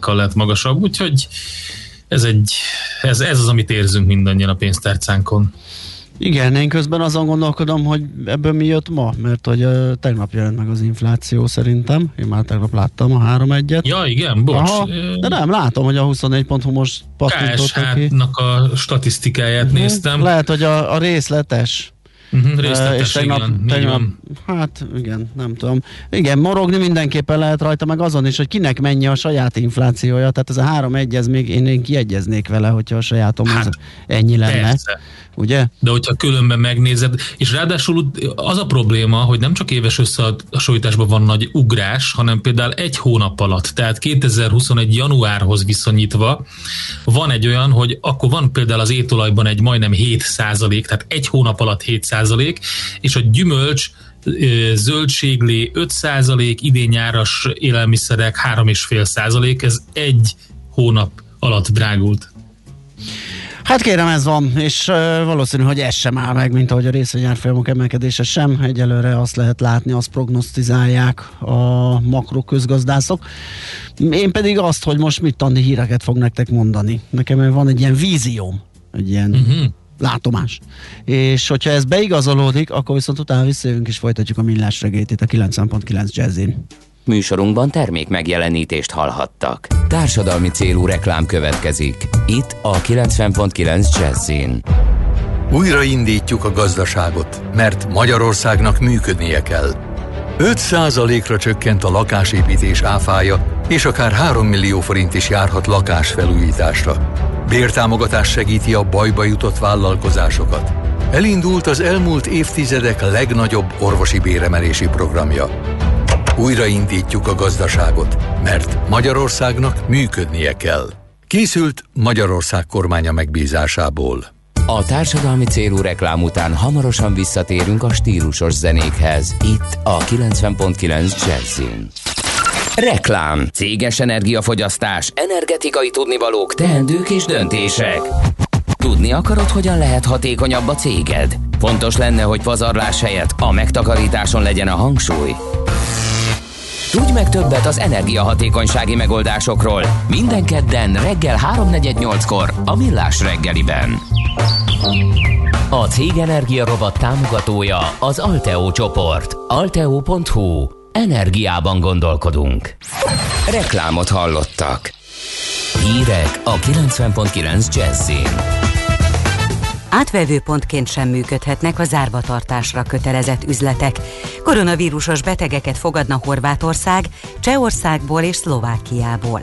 kal lett magasabb, úgyhogy ez, egy, ez, ez az, amit érzünk mindannyian a pénztárcánkon. Igen, én közben azon gondolkodom, hogy ebből mi jött ma, mert hogy uh, tegnap jelent meg az infláció szerintem. Én már tegnap láttam a 3 1 Ja, igen, bocs. Aha, de nem, látom, hogy a 24.hu most pattintott ki. a statisztikáját uh-huh. néztem. Lehet, hogy a, a részletes Uh-huh, részletes, és tegnap, igen, tegnap, hát igen, nem tudom. Igen, morogni mindenképpen lehet rajta, meg azon is, hogy kinek mennyi a saját inflációja. Tehát ez a három egyez még én, én kiegyeznék vele, hogyha a sajátom hát, ennyi lenne. Persze ugye? De hogyha különben megnézed, és ráadásul az a probléma, hogy nem csak éves összehasonlításban van nagy ugrás, hanem például egy hónap alatt, tehát 2021 januárhoz viszonyítva van egy olyan, hogy akkor van például az étolajban egy majdnem 7 százalék, tehát egy hónap alatt 7 százalék, és a gyümölcs zöldséglé 5 százalék, idén nyáras élelmiszerek 3,5 százalék, ez egy hónap alatt drágult. Hát kérem, ez van, és uh, valószínű, hogy ez sem áll meg, mint ahogy a részvényárfolyamok emelkedése sem. Egyelőre azt lehet látni, azt prognosztizálják a makroközgazdászok. Én pedig azt, hogy most mit tanni híreket fog nektek mondani. Nekem van egy ilyen vízióm, egy ilyen uh-huh. Látomás. És hogyha ez beigazolódik, akkor viszont utána visszajövünk és folytatjuk a millás regélyt itt a 90.9 Jazzin. Műsorunkban termék megjelenítést hallhattak. Társadalmi célú reklám következik. Itt a 90.9 Jazzin. Újraindítjuk a gazdaságot, mert Magyarországnak működnie kell. 5%-ra csökkent a lakásépítés áfája, és akár 3 millió forint is járhat lakásfelújításra. Bértámogatás segíti a bajba jutott vállalkozásokat. Elindult az elmúlt évtizedek legnagyobb orvosi béremelési programja. Újraindítjuk a gazdaságot, mert Magyarországnak működnie kell. Készült Magyarország kormánya megbízásából. A társadalmi célú reklám után hamarosan visszatérünk a stílusos zenékhez. Itt a 90.9 Jazzin. Reklám, céges energiafogyasztás, energetikai tudnivalók, teendők és döntések. Tudni akarod, hogyan lehet hatékonyabb a céged? Fontos lenne, hogy pazarlás helyett a megtakarításon legyen a hangsúly. Tudj meg többet az energiahatékonysági megoldásokról minden kedden reggel 3.48-kor a Millás reggeliben. A Cég Energia Robot támogatója az Alteo csoport. Alteo.hu. Energiában gondolkodunk. Reklámot hallottak. Hírek a 90.9 Jazzin. Átvevőpontként sem működhetnek a zárvatartásra kötelezett üzletek. Koronavírusos betegeket fogadna Horvátország, Csehországból és Szlovákiából.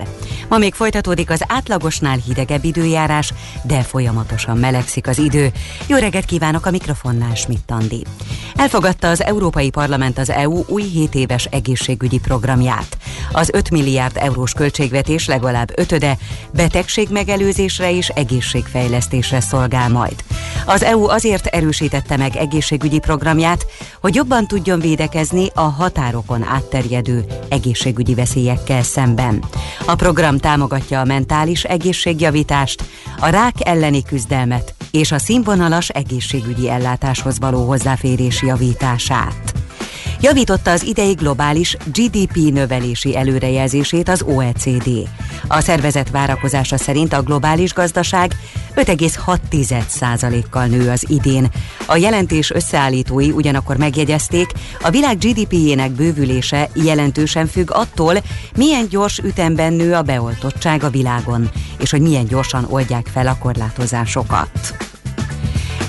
Ma még folytatódik az átlagosnál hidegebb időjárás, de folyamatosan melegszik az idő. Jó reggelt kívánok a mikrofonnál, Schmidt Andi. Elfogadta az Európai Parlament az EU új 7 éves egészségügyi programját. Az 5 milliárd eurós költségvetés legalább ötöde betegségmegelőzésre és egészségfejlesztésre szolgál majd. Az EU azért erősítette meg egészségügyi programját, hogy jobban tudjon védekezni a határokon átterjedő egészségügyi veszélyekkel szemben. A program támogatja a mentális egészségjavítást, a rák elleni küzdelmet és a színvonalas egészségügyi ellátáshoz való hozzáférés javítását. Javította az idei globális GDP növelési előrejelzését az OECD. A szervezet várakozása szerint a globális gazdaság 5,6%-kal nő az idén. A jelentés összeállítói ugyanakkor megjegyezték, a világ GDP-jének bővülése jelentősen függ attól, milyen gyors ütemben nő a beoltottság a világon, és hogy milyen gyorsan oldják fel a korlátozásokat.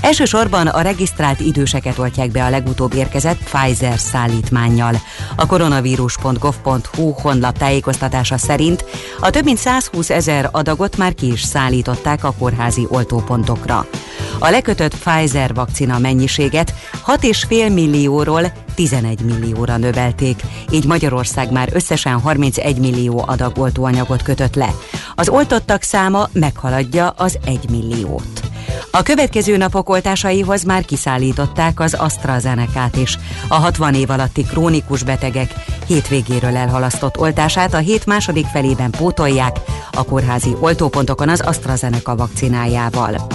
Elsősorban a regisztrált időseket oltják be a legutóbb érkezett Pfizer szállítmánnyal. A koronavírus.gov.hu honlap tájékoztatása szerint a több mint 120 ezer adagot már ki is szállították a kórházi oltópontokra. A lekötött Pfizer vakcina mennyiséget 6,5 millióról 11 millióra növelték, így Magyarország már összesen 31 millió adag oltóanyagot kötött le. Az oltottak száma meghaladja az 1 milliót. A következő napok oltásaihoz már kiszállították az AstraZeneca-t is. A 60 év alatti krónikus betegek hétvégéről elhalasztott oltását a hét második felében pótolják a kórházi oltópontokon az AstraZeneca vakcinájával.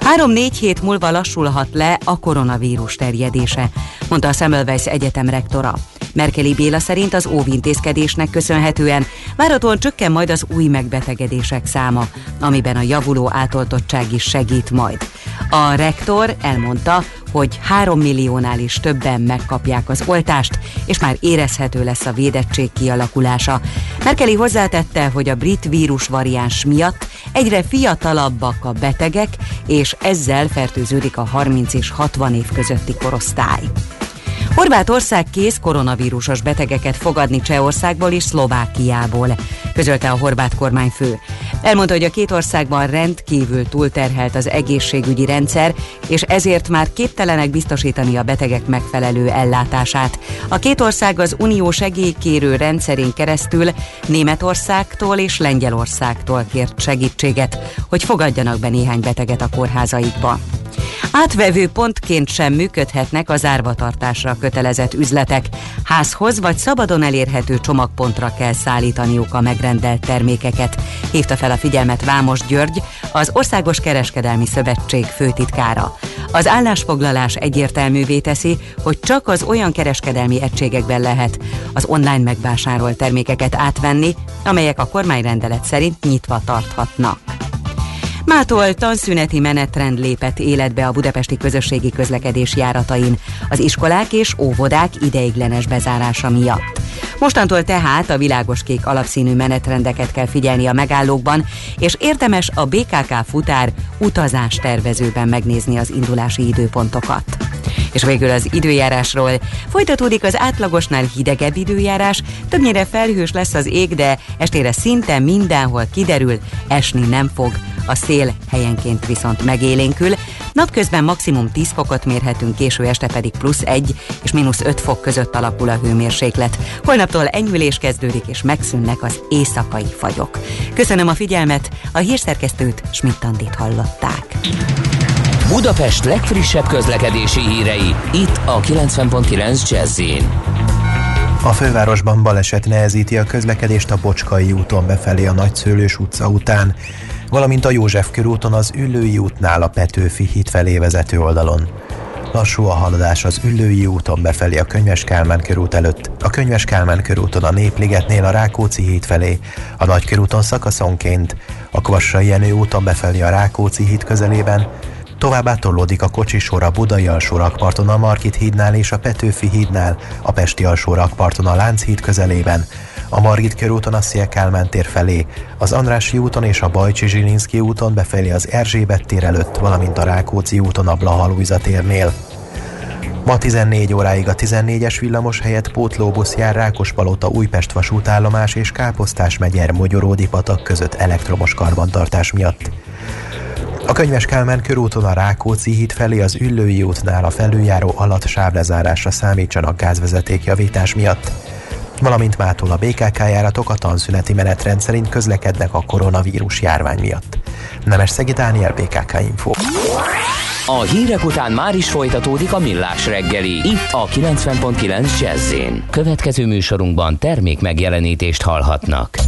Három-négy hét múlva lassulhat le a koronavírus terjedése, mondta a Semmelweis Egyetem rektora. Merkeli Béla szerint az óvintézkedésnek köszönhetően várhatóan csökken majd az új megbetegedések száma, amiben a javuló átoltottság is segít majd. A rektor elmondta, hogy 3 milliónál is többen megkapják az oltást, és már érezhető lesz a védettség kialakulása. Merkeli hozzátette, hogy a brit vírus variáns miatt egyre fiatalabbak a betegek, és ezzel fertőződik a 30 és 60 év közötti korosztály. Horvátország kész koronavírusos betegeket fogadni Csehországból és Szlovákiából, közölte a horvát kormányfő. Elmondta, hogy a két országban rendkívül túlterhelt az egészségügyi rendszer, és ezért már képtelenek biztosítani a betegek megfelelő ellátását. A két ország az unió segélykérő rendszerén keresztül Németországtól és Lengyelországtól kért segítséget, hogy fogadjanak be néhány beteget a kórházaikba. Átvevő pontként sem működhetnek az árvatartásra kötelezett üzletek. Házhoz vagy szabadon elérhető csomagpontra kell szállítaniuk a megrendelt termékeket. Hívta fel a figyelmet Vámos György, az Országos Kereskedelmi Szövetség főtitkára. Az állásfoglalás egyértelművé teszi, hogy csak az olyan kereskedelmi egységekben lehet az online megvásárolt termékeket átvenni, amelyek a kormányrendelet szerint nyitva tarthatnak. Mától tanszüneti menetrend lépett életbe a budapesti közösségi közlekedés járatain, az iskolák és óvodák ideiglenes bezárása miatt. Mostantól tehát a világoskék alapszínű menetrendeket kell figyelni a megállókban, és érdemes a BKK futár utazás tervezőben megnézni az indulási időpontokat. És végül az időjárásról. Folytatódik az átlagosnál hidegebb időjárás, többnyire felhős lesz az ég, de estére szinte mindenhol kiderül, esni nem fog. A szél helyenként viszont megélénkül. Napközben maximum 10 fokot mérhetünk, késő este pedig plusz 1 és mínusz 5 fok között alakul a hőmérséklet. Holnaptól enyhülés kezdődik és megszűnnek az éjszakai fagyok. Köszönöm a figyelmet, a hírszerkesztőt Schmidt-Tandit hallották. Budapest legfrissebb közlekedési hírei, itt a 90.9 jazz a fővárosban baleset nehezíti a közlekedést a Bocskai úton befelé a Nagyszőlős utca után, valamint a József körúton az Üllői útnál a Petőfi híd felé vezető oldalon. Lassú a haladás az Üllői úton befelé a Könyves Kálmán körút előtt, a Könyves Kálmán körúton a Népligetnél a Rákóczi híd felé, a Nagykörúton szakaszonként, a Kvassai Jenő úton befelé a Rákóczi híd közelében, Továbbá tolódik a kocsisor a Budai alsó rakparton a Markit hídnál és a Petőfi hídnál, a Pesti alsó rakparton a Lánchíd közelében, a Margit körúton a Szélkálmán tér felé, az Andrássy úton és a Bajcsi Zsilinszki úton befelé az Erzsébet tér előtt, valamint a Rákóczi úton a Blahalújza térnél. Ma 14 óráig a 14-es villamos helyett pótlóbusz jár Rákospalota Újpest vasútállomás és Káposztás megyer Mogyoródi patak között elektromos karbantartás miatt. A Könyves Kálmán körúton a Rákóczi híd felé az Üllői útnál a felüljáró alatt sávlezárásra számítsanak gázvezeték javítás miatt valamint mától a BKK járatok a tanszüneti menetrend szerint közlekednek a koronavírus járvány miatt. Nemes Szegi Dániel, BKK Info. A hírek után már is folytatódik a millás reggeli, itt a 90.9 jazz Következő műsorunkban termék megjelenítést hallhatnak.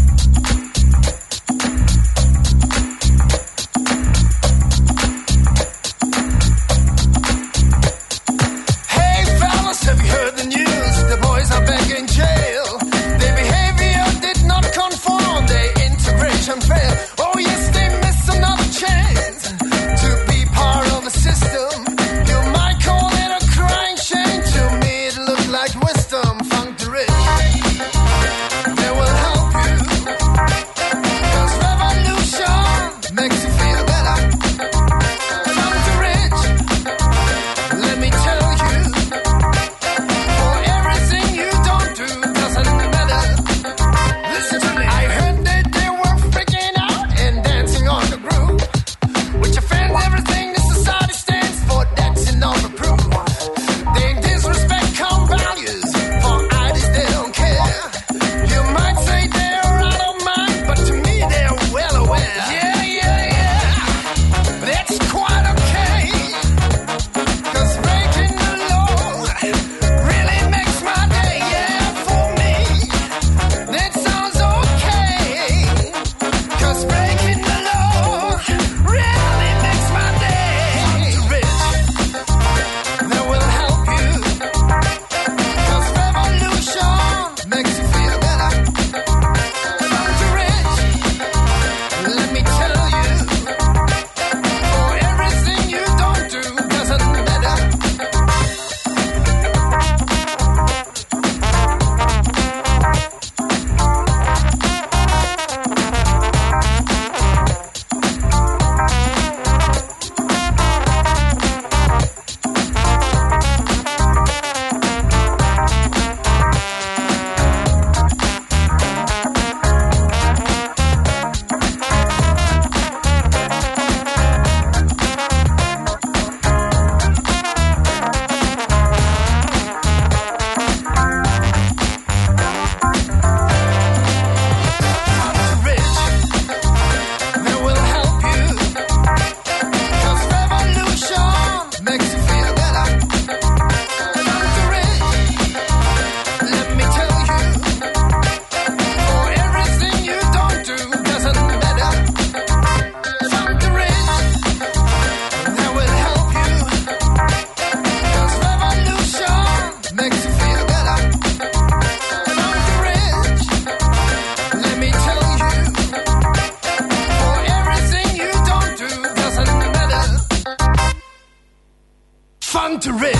to rip.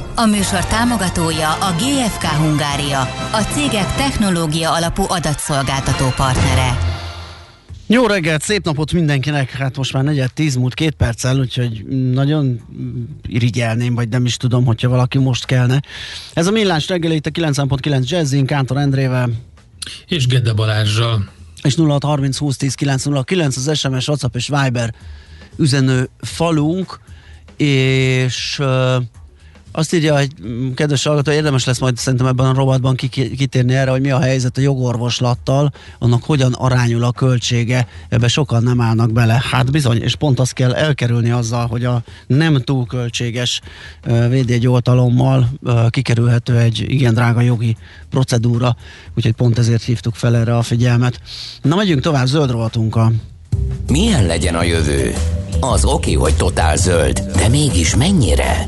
A műsor támogatója a GFK Hungária, a cégek technológia alapú adatszolgáltató partnere. Jó reggelt, szép napot mindenkinek, hát most már negyed tíz múlt két perccel, úgyhogy nagyon irigyelném, vagy nem is tudom, hogyha valaki most kelne. Ez a Millás reggel itt a 9.9 Jazzin, Kántor Endrével. És Gede Balázsral. És 0630 20 10 909 az SMS, WhatsApp és Viber üzenő falunk, és uh, azt írja, hogy mm, kedves hallgató, érdemes lesz majd szerintem ebben a rovatban kitérni erre, hogy mi a helyzet a jogorvoslattal, annak hogyan arányul a költsége, ebbe sokan nem állnak bele. Hát bizony, és pont azt kell elkerülni azzal, hogy a nem túl költséges védjegyoltalommal kikerülhető egy igen drága jogi procedúra, úgyhogy pont ezért hívtuk fel erre a figyelmet. Na megyünk tovább, zöld rovatunkkal. Milyen legyen a jövő? Az oké, hogy totál zöld, de mégis mennyire?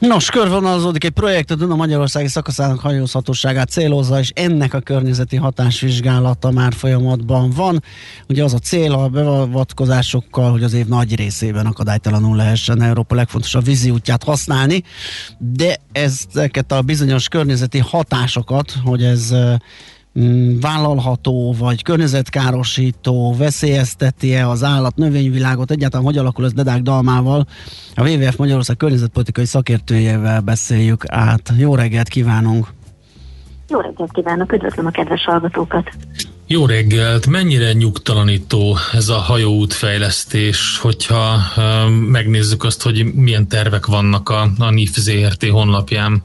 Nos, körvonalazódik egy projekt, a Duna Magyarországi szakaszának hajózhatóságát célozza, és ennek a környezeti hatásvizsgálata már folyamatban van. Ugye az a cél a beavatkozásokkal, hogy az év nagy részében akadálytalanul lehessen Európa legfontosabb vízi útját használni, de ezeket a bizonyos környezeti hatásokat, hogy ez vállalható, vagy környezetkárosító, veszélyezteti-e az állat, növényvilágot, egyáltalán hogy alakul ez Dedák Dalmával, a WWF Magyarország környezetpolitikai szakértőjével beszéljük át. Jó reggelt kívánunk! Jó reggelt kívánok, üdvözlöm a kedves hallgatókat! Jó reggelt! Mennyire nyugtalanító ez a hajóútfejlesztés, hogyha megnézzük azt, hogy milyen tervek vannak a, a NIF ZRT honlapján?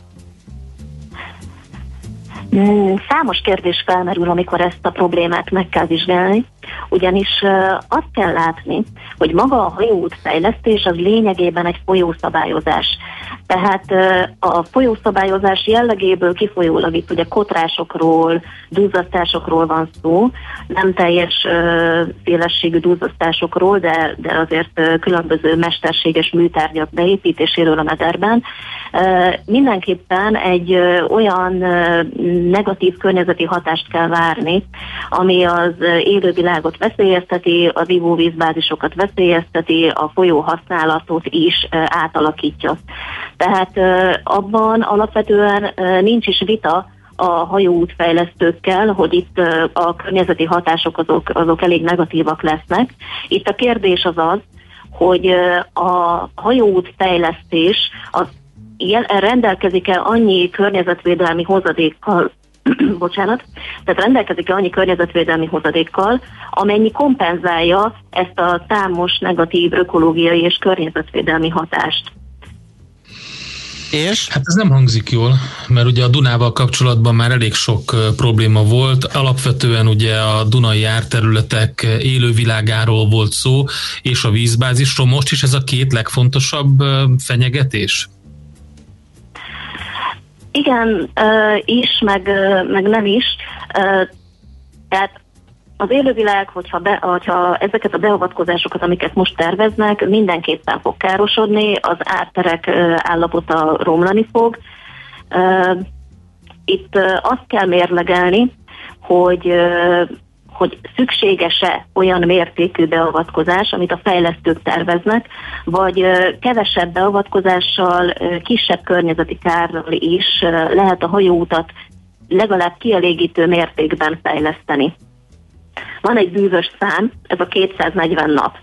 Mm, számos kérdés felmerül, amikor ezt a problémát meg kell vizsgálni, ugyanis azt kell látni, hogy maga a hajóút fejlesztés az lényegében egy folyószabályozás. Tehát a folyószabályozás jellegéből kifolyólag itt ugye kotrásokról, duzzasztásokról van szó, nem teljes szélességű duzzasztásokról, de, de azért különböző mesterséges műtárgyak beépítéséről a mederben. Mindenképpen egy olyan negatív környezeti hatást kell várni, ami az élővilágot veszélyezteti, az ivóvízbázisokat veszélyezteti, a folyó használatot is átalakítja. Tehát abban alapvetően nincs is vita, a hajóútfejlesztőkkel, hogy itt a környezeti hatások azok, azok elég negatívak lesznek. Itt a kérdés az az, hogy a hajóút fejlesztés az rendelkezik-e annyi környezetvédelmi hozadékkal, bocsánat, tehát rendelkezik-e annyi környezetvédelmi hozadékkal, amennyi kompenzálja ezt a támos negatív ökológiai és környezetvédelmi hatást. És? Hát ez nem hangzik jól, mert ugye a Dunával kapcsolatban már elég sok probléma volt. Alapvetően ugye a Dunai árterületek élővilágáról volt szó, és a vízbázisról. Most is ez a két legfontosabb fenyegetés? Igen, is, meg, meg nem is. Tehát az élővilág, hogyha, be, hogyha ezeket a beavatkozásokat, amiket most terveznek, mindenképpen fog károsodni, az árterek állapota romlani fog. Itt azt kell mérlegelni, hogy hogy szükséges-e olyan mértékű beavatkozás, amit a fejlesztők terveznek, vagy kevesebb beavatkozással, kisebb környezeti kárral is lehet a hajóutat legalább kielégítő mértékben fejleszteni. Van egy bűvös szám, ez a 240 nap.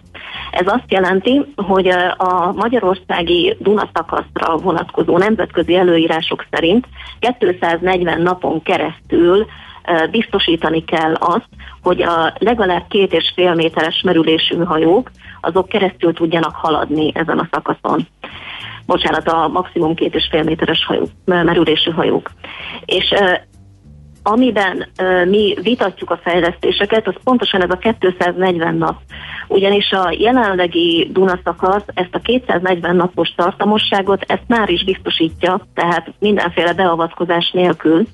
Ez azt jelenti, hogy a magyarországi Dunaszakaszra vonatkozó nemzetközi előírások szerint 240 napon keresztül biztosítani kell azt, hogy a legalább két és fél méteres merülésű hajók azok keresztül tudjanak haladni ezen a szakaszon. Bocsánat, a maximum két és fél méteres hajók, merülésű hajók. És amiben mi vitatjuk a fejlesztéseket, az pontosan ez a 240 nap. Ugyanis a jelenlegi Dunaszakasz ezt a 240 napos tartamosságot, ezt már is biztosítja, tehát mindenféle beavatkozás nélkül.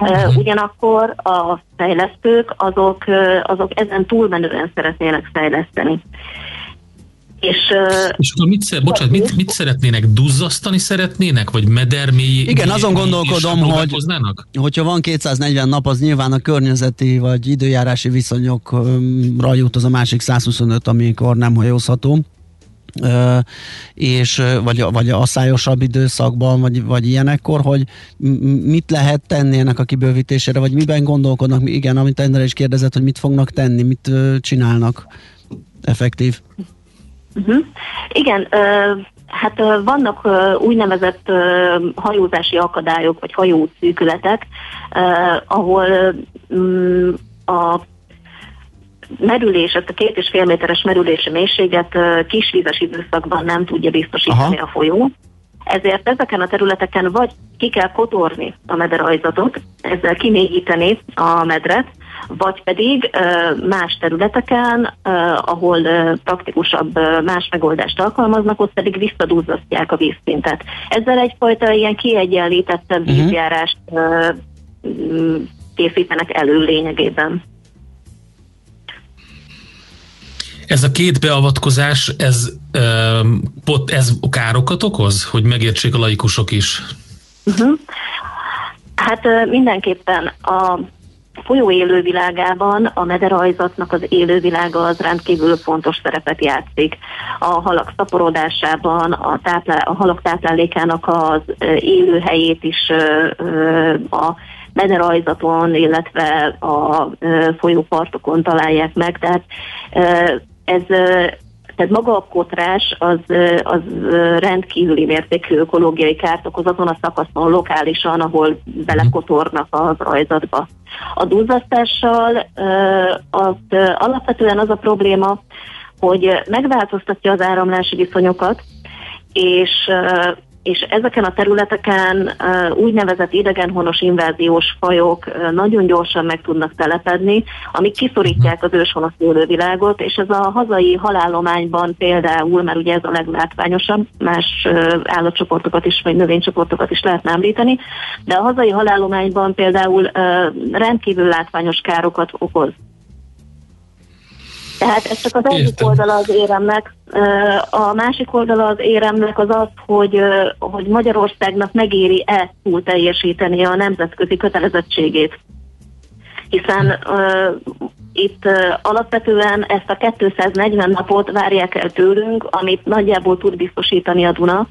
Uh, ugyanakkor a fejlesztők azok, azok ezen túlmenően szeretnének fejleszteni. És, és akkor mit, szer, bocsánat, mit, mit szeretnének? Duzzasztani szeretnének? Vagy medermély? Igen, azon gondolkodom, hogy hogyha van 240 nap, az nyilván a környezeti vagy időjárási viszonyokra jut az a másik 125, amikor nem hajózható és vagy, vagy a szályosabb időszakban, vagy, vagy ilyenekkor, hogy mit lehet tenni ennek a kibővítésére, vagy miben gondolkodnak, igen, amit Endre is kérdezett, hogy mit fognak tenni, mit csinálnak effektív. Uh-huh. Igen, uh, hát uh, vannak uh, úgynevezett uh, hajózási akadályok, vagy hajószűkületek, uh, ahol um, a merülés, ezt a két és fél méteres merülési mélységet kisvízes időszakban nem tudja biztosítani Aha. a folyó. Ezért ezeken a területeken vagy ki kell kotorni a mederajzatot, ezzel kimélyíteni a medret, vagy pedig más területeken, ahol praktikusabb más megoldást alkalmaznak, ott pedig visszadúzzasztják a vízszintet. Ezzel egyfajta ilyen kiegyenlítettebb uh-huh. vízjárást készítenek elő lényegében. Ez a két beavatkozás, ez, ez károkat okoz, hogy megértsék a laikusok is? Uh-huh. Hát mindenképpen a folyó élővilágában a mederajzatnak az élővilága az rendkívül fontos szerepet játszik. A halak szaporodásában, a, táplál, a halak táplálékának az élőhelyét is a mederajzaton, illetve a folyópartokon találják meg, tehát ez tehát maga a kotrás az, az rendkívüli mértékű ökológiai kárt okoz azon a szakaszon lokálisan, ahol belekotornak az rajzatba. A duzzasztással az alapvetően az a probléma, hogy megváltoztatja az áramlási viszonyokat, és és ezeken a területeken úgynevezett idegenhonos inváziós fajok nagyon gyorsan meg tudnak telepedni, amik kiszorítják az őshonos élővilágot, és ez a hazai halálományban például, mert ugye ez a leglátványosabb, más állatcsoportokat is, vagy növénycsoportokat is lehetne említeni, de a hazai halálományban például rendkívül látványos károkat okoz tehát ez csak az egyik Értem. oldala az éremnek. A másik oldala az éremnek az az, hogy, hogy Magyarországnak megéri-e túl teljesíteni a nemzetközi kötelezettségét. Hiszen uh, itt uh, alapvetően ezt a 240 napot várják el tőlünk, amit nagyjából tud biztosítani a Duna,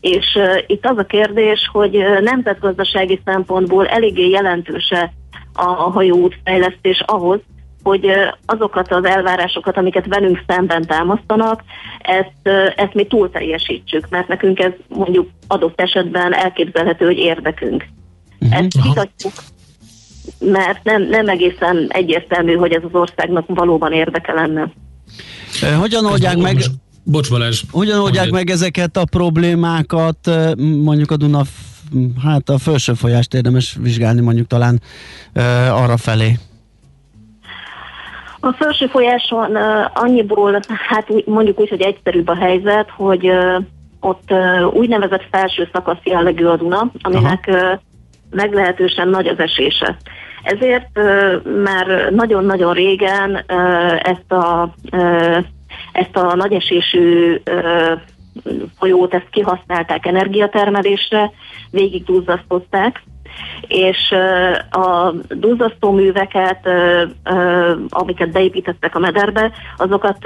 és uh, itt az a kérdés, hogy nemzetgazdasági szempontból eléggé jelentőse a hajóútfejlesztés ahhoz, hogy azokat az elvárásokat, amiket velünk szemben támasztanak, ezt, ezt mi túl teljesítsük, mert nekünk ez mondjuk adott esetben elképzelhető, hogy érdekünk. Uh-huh. Ezt vitatjuk, mert nem, nem egészen egyértelmű, hogy ez az országnak valóban érdeke lenne. Hogyan oldják meg... Bocs Balázs. Hogyan oldják meg ezeket a problémákat, mondjuk a Duna, hát a felső folyást érdemes vizsgálni mondjuk talán arra felé? A felső folyáson annyiból, hát mondjuk úgy, hogy egyszerűbb a helyzet, hogy ott úgynevezett felső szakasz jellegű a Duna, aminek uh, meglehetősen nagy az esése. Ezért már nagyon-nagyon régen ezt a ezt a nagy esésű folyót ezt kihasználták energiatermelésre, végig duzzasztották, és a duzzasztó műveket, amiket beépítettek a mederbe, azokat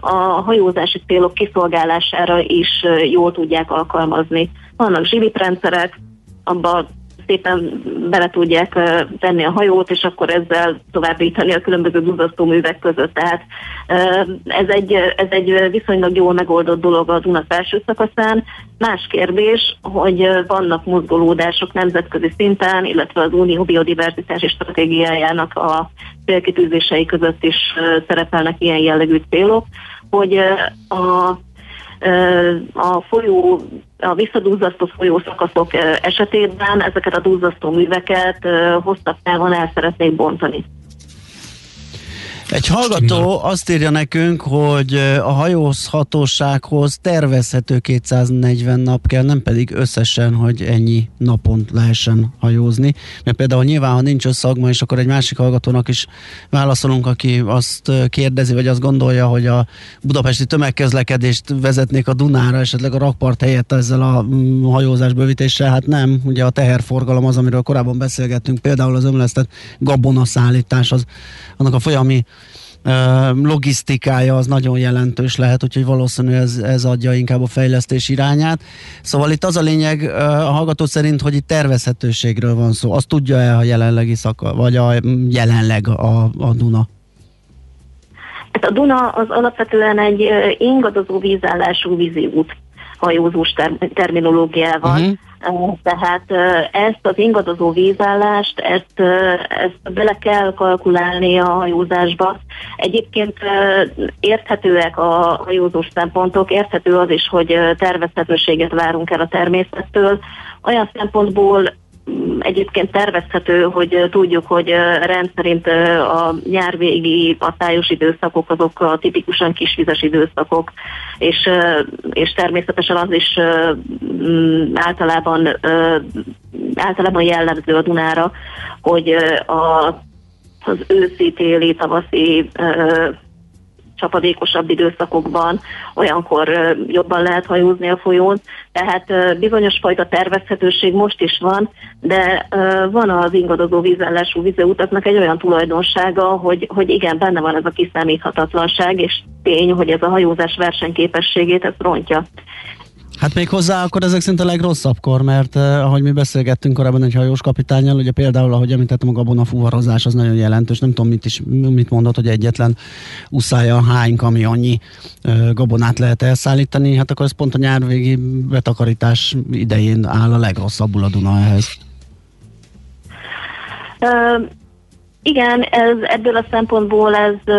a hajózási célok kiszolgálására is jól tudják alkalmazni. Vannak zsivitrendszerek, abba szépen bele tudják tenni a hajót, és akkor ezzel továbbítani a különböző duzzasztó művek között. Tehát ez egy, ez egy viszonylag jól megoldott dolog a Duna felső szakaszán. Más kérdés, hogy vannak mozgolódások nemzetközi szinten, illetve az Unió biodiverzitási stratégiájának a célkitűzései között is szerepelnek ilyen jellegű célok, hogy a a folyó, a visszadúzzasztó folyó szakaszok esetében ezeket a duzzasztó műveket hosszabb távon el szeretnék bontani. Egy hallgató azt írja nekünk, hogy a hajózhatósághoz tervezhető 240 nap kell, nem pedig összesen, hogy ennyi napon lehessen hajózni. Mert például nyilván, ha nincs összagma, és akkor egy másik hallgatónak is válaszolunk, aki azt kérdezi, vagy azt gondolja, hogy a budapesti tömegközlekedést vezetnék a Dunára, esetleg a rakpart helyett ezzel a hajózás bővítéssel, hát nem. Ugye a teherforgalom az, amiről korábban beszélgettünk, például az ömlesztett gabonaszállítás, az, annak a folyami logisztikája az nagyon jelentős lehet, úgyhogy valószínű ez, ez adja inkább a fejlesztés irányát. Szóval itt az a lényeg a hallgató szerint, hogy itt tervezhetőségről van szó. Azt tudja-e a jelenlegi szaka, vagy a jelenleg a, a Duna? Hát a Duna az alapvetően egy ingadozó vízállású vízi út hajózós ter- terminológiával. Uh-huh tehát ezt az ingadozó vízállást, ezt, ezt bele kell kalkulálni a hajózásba. Egyébként érthetőek a hajózós szempontok, érthető az is, hogy tervezhetőséget várunk el a természettől. Olyan szempontból egyébként tervezhető, hogy tudjuk, hogy rendszerint a nyárvégi tájos időszakok azok a tipikusan kisvizes időszakok, és, és természetesen az is általában, általában jellemző a Dunára, hogy a, az őszi, téli, tavaszi csapadékosabb időszakokban, olyankor jobban lehet hajózni a folyón. Tehát bizonyos fajta tervezhetőség most is van, de van az ingadozó vízállású vizeutaknak egy olyan tulajdonsága, hogy, hogy igen, benne van ez a kiszámíthatatlanság, és tény, hogy ez a hajózás versenyképességét ezt rontja. Hát még hozzá akkor ezek szerint a legrosszabbkor, mert eh, ahogy mi beszélgettünk korábban egy hajós kapitányjal, ugye például, ahogy említettem, a gabona fuvarozás az nagyon jelentős. Nem tudom, mit, is, mit mondott, hogy egyetlen uszája hány kamionnyi eh, gabonát lehet elszállítani. Hát akkor ez pont a nyárvégi betakarítás idején áll a legrosszabbul a Duna ehhez. Uh, igen, ez, ebből a szempontból ez,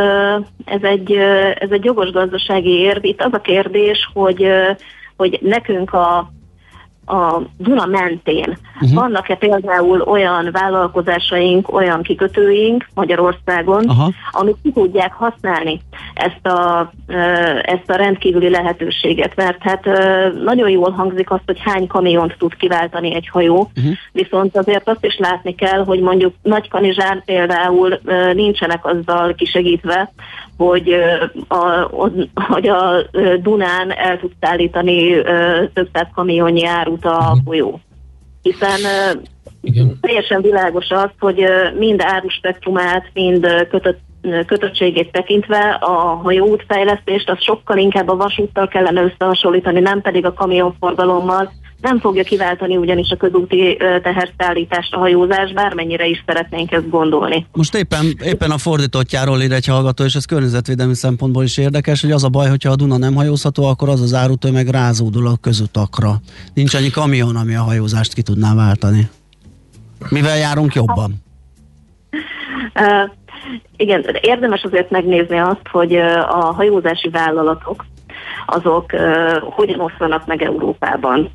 ez, egy, ez egy jogos gazdasági érv. Itt az a kérdés, hogy hogy nekünk a a Duna mentén uh-huh. vannak-e például olyan vállalkozásaink, olyan kikötőink Magyarországon, uh-huh. amik ki tudják használni ezt a, ezt a rendkívüli lehetőséget, mert hát nagyon jól hangzik azt, hogy hány kamiont tud kiváltani egy hajó, uh-huh. viszont azért azt is látni kell, hogy mondjuk Nagykanizsán például nincsenek azzal kisegítve, hogy a, hogy a Dunán el tud szállítani több száz kamionnyi árut a folyó. Hiszen igen. Teljesen világos az, hogy mind áruspektrumát, mind kötött, kötöttségét tekintve a hajóútfejlesztést az sokkal inkább a vasúttal kellene összehasonlítani, nem pedig a kamionforgalommal, nem fogja kiváltani ugyanis a közúti teherszállítást a hajózás, bármennyire is szeretnénk ezt gondolni. Most éppen, éppen a fordítottjáról ír egy hallgató, és ez környezetvédelmi szempontból is érdekes, hogy az a baj, hogyha a Duna nem hajózható, akkor az az árutömeg rázódul a közutakra. Nincs annyi kamion, ami a hajózást ki tudná váltani. Mivel járunk jobban? Uh, igen, érdemes azért megnézni azt, hogy a hajózási vállalatok azok hogyan osztanak meg Európában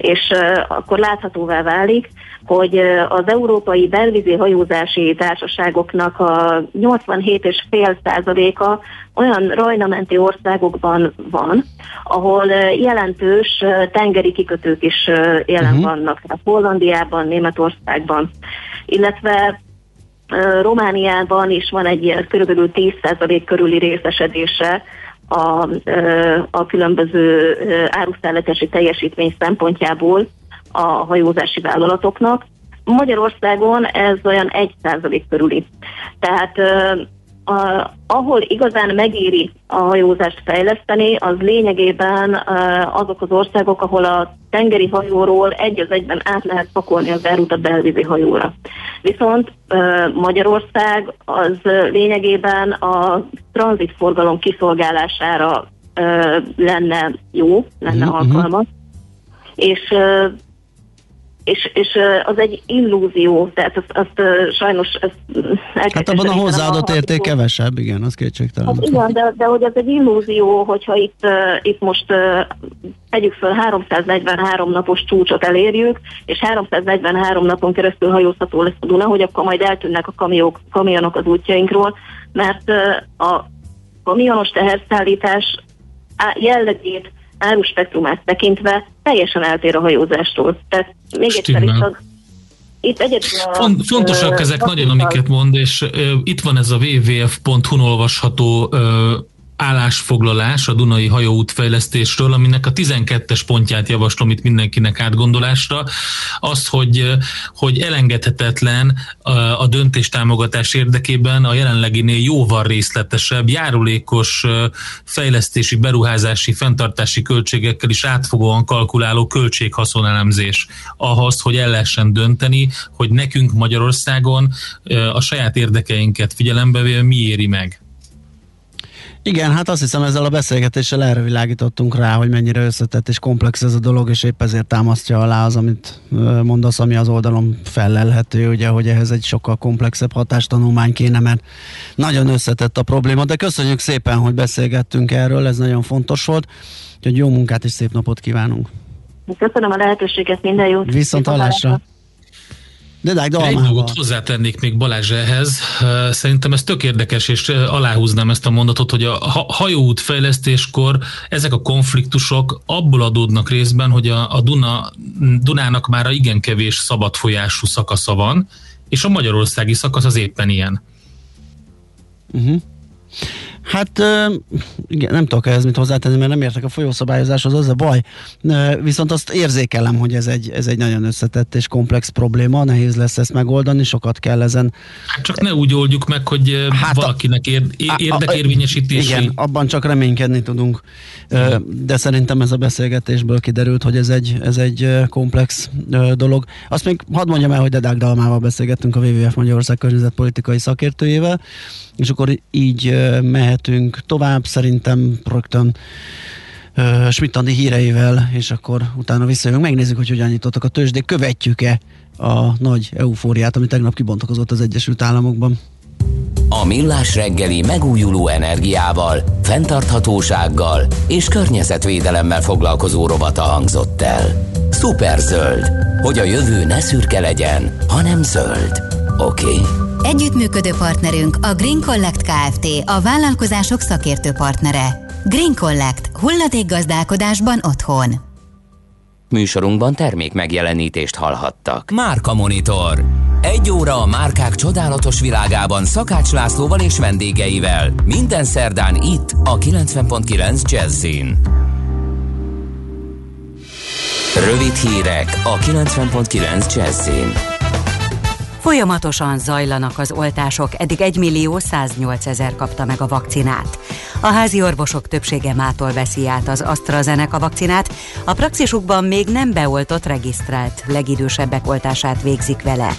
és akkor láthatóvá válik, hogy az európai belvízi hajózási társaságoknak a 87,5 százaléka olyan rajnamenti országokban van, ahol jelentős tengeri kikötők is jelen uh-huh. vannak, tehát Hollandiában, Németországban, illetve Romániában is van egy ilyen körülbelül 10% körüli részesedése a, a különböző áruszállítási teljesítmény szempontjából a hajózási vállalatoknak. Magyarországon ez olyan 1% körüli. Tehát a, ahol igazán megéri a hajózást fejleszteni, az lényegében azok az országok, ahol a tengeri hajóról egy az egyben át lehet pakolni az árut a belvízi hajóra. Viszont Magyarország az lényegében a tranzitforgalom kiszolgálására lenne jó, lenne uh-huh. alkalmas, és és, és az egy illúzió, tehát azt, azt sajnos ezt Hát abban a hozzáadott érték kevesebb, igen, az kétségtelen. Hát igen, de, de hogy ez egy illúzió, hogyha itt, itt most tegyük föl 343 napos csúcsot elérjük, és 343 napon keresztül hajózható lesz a Duna, hogy akkor majd eltűnnek a kamiók, kamionok az útjainkról, mert a kamionos teherszállítás jellegét áruspektrumát tekintve teljesen eltér a hajózástól. Tehát még egyszer is itt Font, fontosak ezek nagyon, amiket mond, és uh, itt van ez a wwf.hu olvasható uh, állásfoglalás a Dunai hajóútfejlesztésről, aminek a 12-es pontját javaslom itt mindenkinek átgondolásra, az, hogy, hogy elengedhetetlen a döntéstámogatás érdekében a jelenleginél jóval részletesebb, járulékos fejlesztési, beruházási, fenntartási költségekkel is átfogóan kalkuláló költséghaszonelemzés ahhoz, hogy el lehessen dönteni, hogy nekünk Magyarországon a saját érdekeinket figyelembe véve mi éri meg. Igen, hát azt hiszem ezzel a beszélgetéssel erre világítottunk rá, hogy mennyire összetett és komplex ez a dolog, és épp ezért támasztja alá az, amit mondasz, ami az oldalon fellelhető, ugye, hogy ehhez egy sokkal komplexebb hatástanulmány kéne, mert nagyon összetett a probléma, de köszönjük szépen, hogy beszélgettünk erről, ez nagyon fontos volt, úgyhogy jó munkát és szép napot kívánunk! Köszönöm a lehetőséget, minden jót! Viszont hallásra! De Egy dolgot hozzátennék még Balázs ehhez. Szerintem ez tök érdekes, és aláhúznám ezt a mondatot, hogy a hajóút fejlesztéskor ezek a konfliktusok abból adódnak részben, hogy a, a Duna, Dunának már a igen kevés szabad folyású szakasza van, és a magyarországi szakasz az éppen ilyen. Uh-huh. Hát igen, nem tudok ehhez mit hozzátenni, mert nem értek a folyószabályozáshoz, az a baj. Viszont azt érzékelem, hogy ez egy, ez egy nagyon összetett és komplex probléma, nehéz lesz ezt megoldani, sokat kell ezen. Hát csak ne úgy oldjuk meg, hogy hát valakinek ér, érdekérvényesítési... Igen, abban csak reménykedni tudunk. De szerintem ez a beszélgetésből kiderült, hogy ez egy, ez egy komplex dolog. Azt még hadd mondjam el, hogy Dedák Dalmával beszélgettünk a WWF Magyarország környezetpolitikai szakértőjével, és akkor így mehetünk tovább, szerintem rögtön uh, Schmidt híreivel, és akkor utána visszajövünk, megnézzük, hogy hogyan nyitottak a tőzsdék, követjük-e a nagy eufóriát, ami tegnap kibontakozott az Egyesült Államokban. A Millás reggeli megújuló energiával, fenntarthatósággal és környezetvédelemmel foglalkozó rovata hangzott el. Superzöld, hogy a jövő ne szürke legyen, hanem zöld. Oké? Okay? Együttműködő partnerünk a Green Collect Kft. a vállalkozások szakértő partnere. Green Collect. gazdálkodásban otthon. Műsorunkban termék megjelenítést hallhattak. Márka Monitor. Egy óra a márkák csodálatos világában Szakács Lászlóval és vendégeivel. Minden szerdán itt a 90.9 Jazzin. Rövid hírek a 90.9 Jazzin. Folyamatosan zajlanak az oltások, eddig 1 millió 108 ezer kapta meg a vakcinát. A házi orvosok többsége mától veszi át az AstraZeneca vakcinát, a praxisukban még nem beoltott regisztrált legidősebbek oltását végzik vele.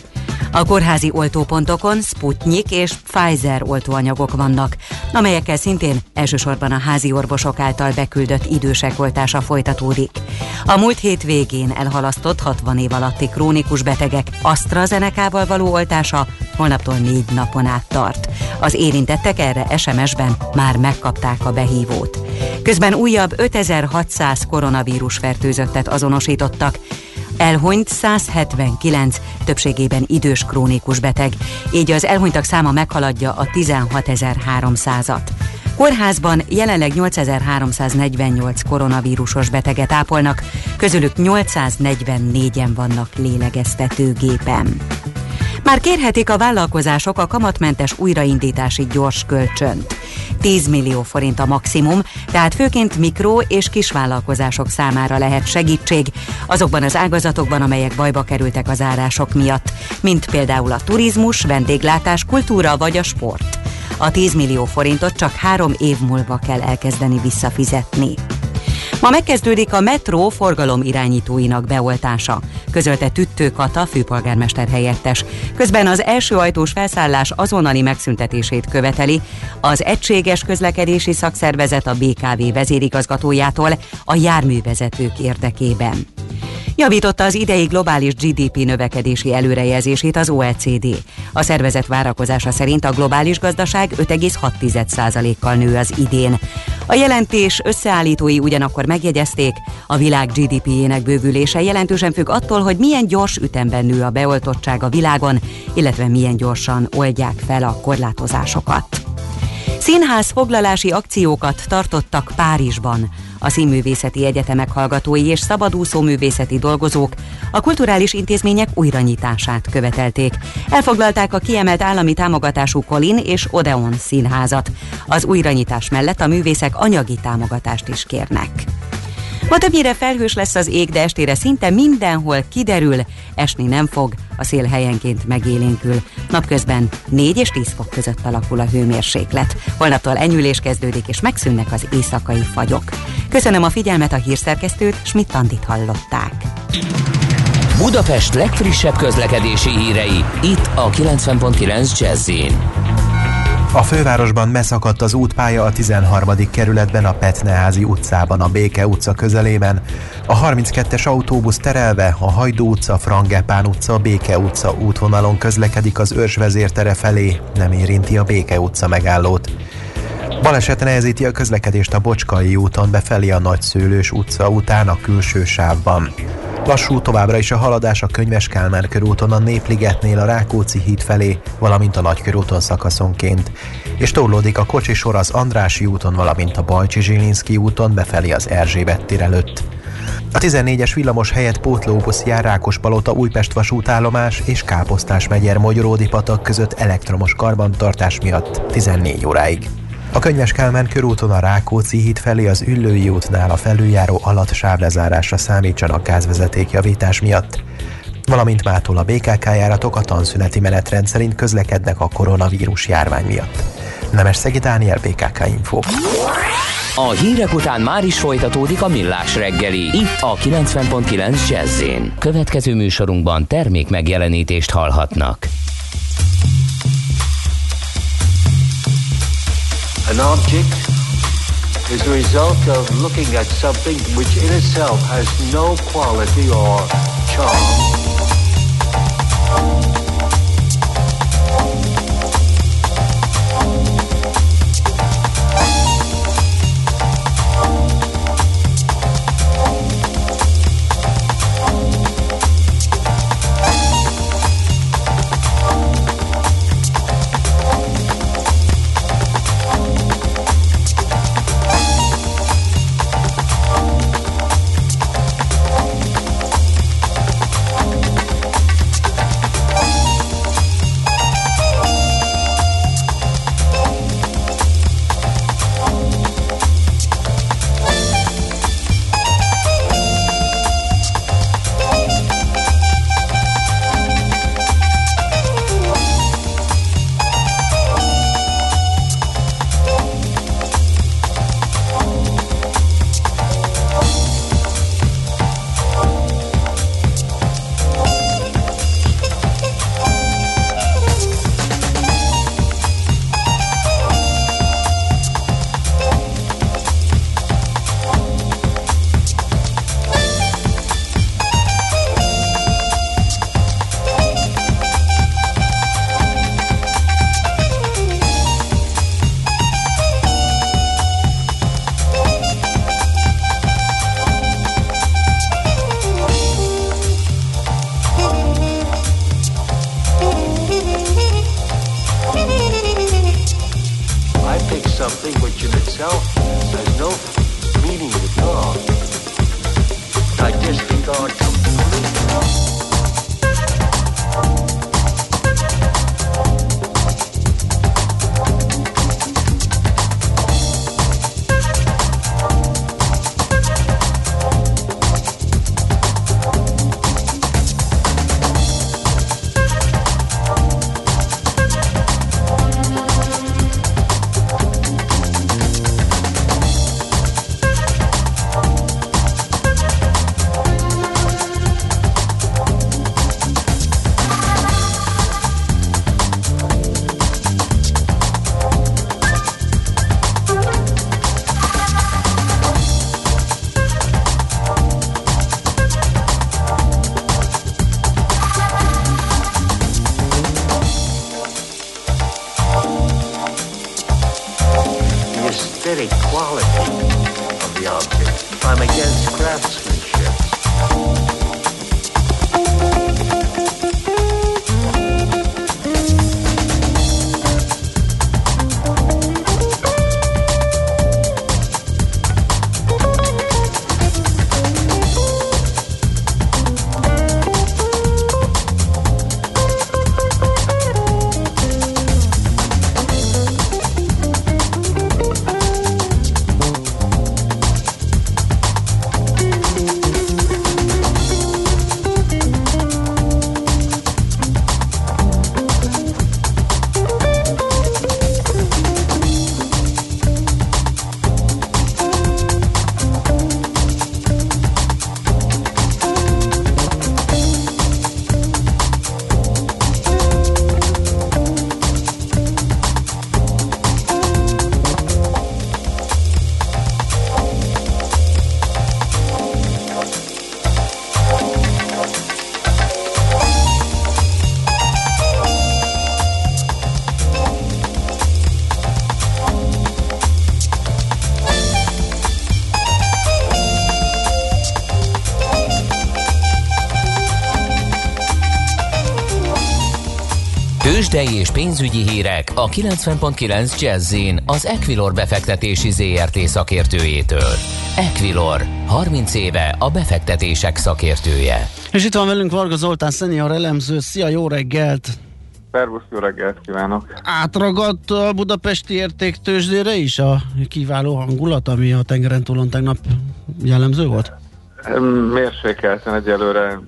A kórházi oltópontokon Sputnik és Pfizer oltóanyagok vannak, amelyekkel szintén elsősorban a házi orvosok által beküldött idősek oltása folytatódik. A múlt hét végén elhalasztott 60 év alatti krónikus betegek AstraZeneca-val való oltása holnaptól négy napon át tart. Az érintettek erre SMS-ben már megkapták a behívót. Közben újabb 5600 koronavírus fertőzöttet azonosítottak, elhunyt 179, többségében idős krónikus beteg, így az elhunytak száma meghaladja a 16.300-at. Kórházban jelenleg 8348 koronavírusos beteget ápolnak, közülük 844-en vannak lélegeztetőgépen. Már kérhetik a vállalkozások a kamatmentes újraindítási gyors kölcsönt. 10 millió forint a maximum, tehát főként mikro- és kisvállalkozások számára lehet segítség azokban az ágazatokban, amelyek bajba kerültek az árások miatt, mint például a turizmus, vendéglátás, kultúra vagy a sport. A 10 millió forintot csak három év múlva kell elkezdeni visszafizetni. Ma megkezdődik a metró forgalom irányítóinak beoltása, közölte Tüttő Kata főpolgármester helyettes. Közben az első ajtós felszállás azonnali megszüntetését követeli az Egységes Közlekedési Szakszervezet a BKV vezérigazgatójától a járművezetők érdekében. Javította az idei globális GDP növekedési előrejelzését az OECD. A szervezet várakozása szerint a globális gazdaság 5,6%-kal nő az idén. A jelentés összeállítói ugyanakkor megjegyezték, a világ GDP-jének bővülése jelentősen függ attól, hogy milyen gyors ütemben nő a beoltottság a világon, illetve milyen gyorsan oldják fel a korlátozásokat. Színház foglalási akciókat tartottak Párizsban. A színművészeti egyetemek hallgatói és szabadúszó művészeti dolgozók a kulturális intézmények újranyitását követelték. Elfoglalták a kiemelt állami támogatású Kolin és Odeon színházat. Az újranyitás mellett a művészek anyagi támogatást is kérnek. Ma többnyire felhős lesz az ég, de estére szinte mindenhol kiderül, esni nem fog, a szél helyenként megélénkül. Napközben 4 és 10 fok között alakul a hőmérséklet. Holnaptól enyülés kezdődik, és megszűnnek az éjszakai fagyok. Köszönöm a figyelmet a hírszerkesztőt, Schmidt Andit hallották. Budapest legfrissebb közlekedési hírei, itt a 90.9 jazz a fővárosban beszakadt az útpálya a 13. kerületben a Petneházi utcában, a Béke utca közelében. A 32-es autóbusz terelve a Hajdú utca, Frangepán utca, Béke utca útvonalon közlekedik az őrsvezértere felé, nem érinti a Béke utca megállót. Baleset nehezíti a közlekedést a Bocskai úton befelé a Nagyszőlős utca után a külső sávban. Lassú továbbra is a haladás a Könyves Kálmán körúton a Népligetnél a Rákóczi híd felé, valamint a Nagykörúton szakaszonként, és torlódik a kocsi sor az Andrási úton, valamint a Bajcsi Zsilinszki úton befelé az Erzsébet tér előtt. A 14-es villamos helyett pótlóbusz jár Rákospalota Újpest vasútállomás és Káposztás megyer Magyaródi patak között elektromos karbantartás miatt 14 óráig. A Könyves Kálmán körúton a Rákóczi híd felé az Üllői útnál a felüljáró alatt sávlezárásra számítsanak gázvezeték javítás miatt valamint mától a BKK járatok a tanszüneti menetrend szerint közlekednek a koronavírus járvány miatt. Nemes Dániel, BKK Info. A hírek után már is folytatódik a millás reggeli, itt a 90.9 jazz Következő műsorunkban termék megjelenítést hallhatnak. An object is the result of looking at something which in itself has no quality or charm. Tőzsdei és pénzügyi hírek a 90.9 jazz az Equilor befektetési ZRT szakértőjétől. Equilor, 30 éve a befektetések szakértője. És itt van velünk Varga Zoltán, szenior elemző. Szia, jó reggelt! Szervusz, jó reggelt kívánok! Átragadt a budapesti értéktőzsdére is a kiváló hangulat, ami a tengeren túlon tegnap jellemző volt? Mérsékelten egyelőre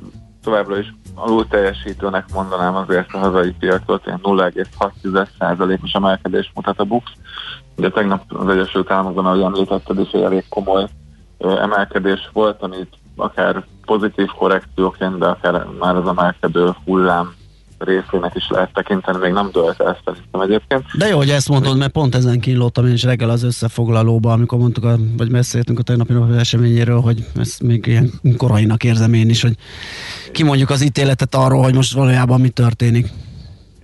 továbbra is alul teljesítőnek mondanám azért a hazai piacot, ilyen 0,6%-os emelkedés mutat a BUX. Ugye tegnap az Egyesült Államokban, ahogy említetted, is egy elég komoly emelkedés volt, amit akár pozitív korrekcióként, de akár már az emelkedő hullám részének is lehet tekinteni, még nem dölt el szerintem egyébként. De jó, hogy ezt mondod, mert pont ezen kínlódtam én is reggel az összefoglalóba, amikor mondtuk, a, vagy beszéltünk a tegnapi napi eseményéről, hogy ezt még ilyen korainak érzem én is, hogy kimondjuk az ítéletet arról, hogy most valójában mi történik.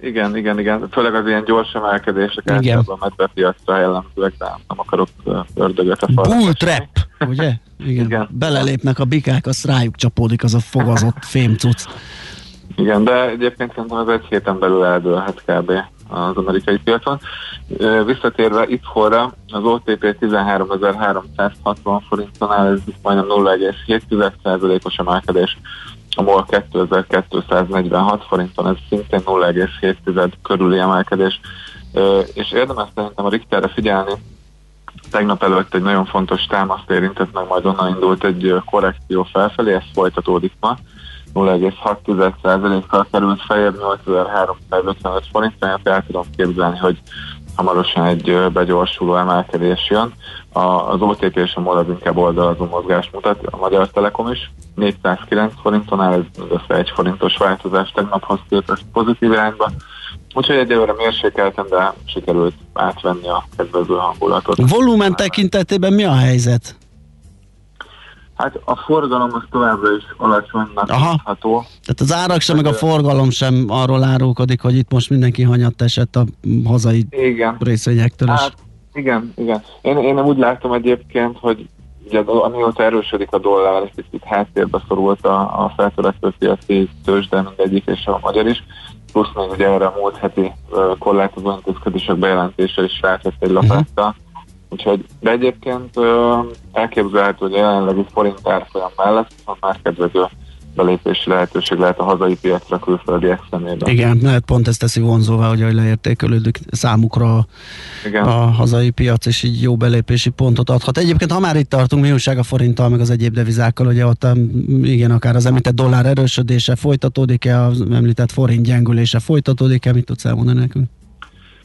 Igen, igen, igen. Főleg az ilyen gyors emelkedések általában medvepiacra jellemzőek, de nem akarok ördögöt a falra. Bull trap, ugye? Igen. igen. Belelépnek a bikák, azt rájuk csapódik az a fogazott fémcuc. Igen, de egyébként szerintem az egy héten belül eldőlhet kb. az amerikai piacon. Visszatérve itthonra, az OTP 13.360 forinton áll, ez majdnem 0,7%-os emelkedés, a MOL 2246 forinton, ez szintén 0,7 körüli emelkedés. És érdemes szerintem a Richterre figyelni, tegnap előtt egy nagyon fontos támaszt érintett meg, majd onnan indult egy korrekció felfelé, ez folytatódik ma. 0,6%-kal került fejebb 8355 forintra, el tudom képzelni, hogy hamarosan egy begyorsuló emelkedés jön. Az OTP és a MOL az inkább oldalazó mozgás mutat, a Magyar Telekom is 409 forinton áll, ez mindössze egy forintos változás tegnaphoz képest pozitív irányba. Úgyhogy egyelőre mérsékelten, de sikerült átvenni a kedvező hangulatot. Volumen tekintetében mi a helyzet? Hát a forgalom az továbbra is alacsonynak tudható. Tehát az árak sem, meg a forgalom sem arról árulkodik, hogy itt most mindenki hanyatt esett a hazai igen. részvényektől. Hát, igen, igen. Én, én nem úgy látom egyébként, hogy ugye, amióta erősödik a dollár, és itt háttérbe szorult a, a feltörekvő piaci tőzsde mindegyik, és a magyar is, plusz még ugye erre a múlt heti korlátozó intézkedések bejelentése is rátett egy lapáttal. Uh-huh Úgyhogy, de egyébként elképzelhető, hogy a jelenlegi forint árfolyam mellett van már kedvező belépési lehetőség lehet a hazai piacra külföldi szemében. Igen, lehet pont ezt teszi vonzóvá, hogy leértékelődik számukra Igen. a hazai piac, és így jó belépési pontot adhat. Egyébként, ha már itt tartunk, mi újság a forinttal, meg az egyéb devizákkal, ugye ott igen, akár az említett dollár erősödése folytatódik-e, az említett forint gyengülése folytatódik-e, mit tudsz elmondani nekünk?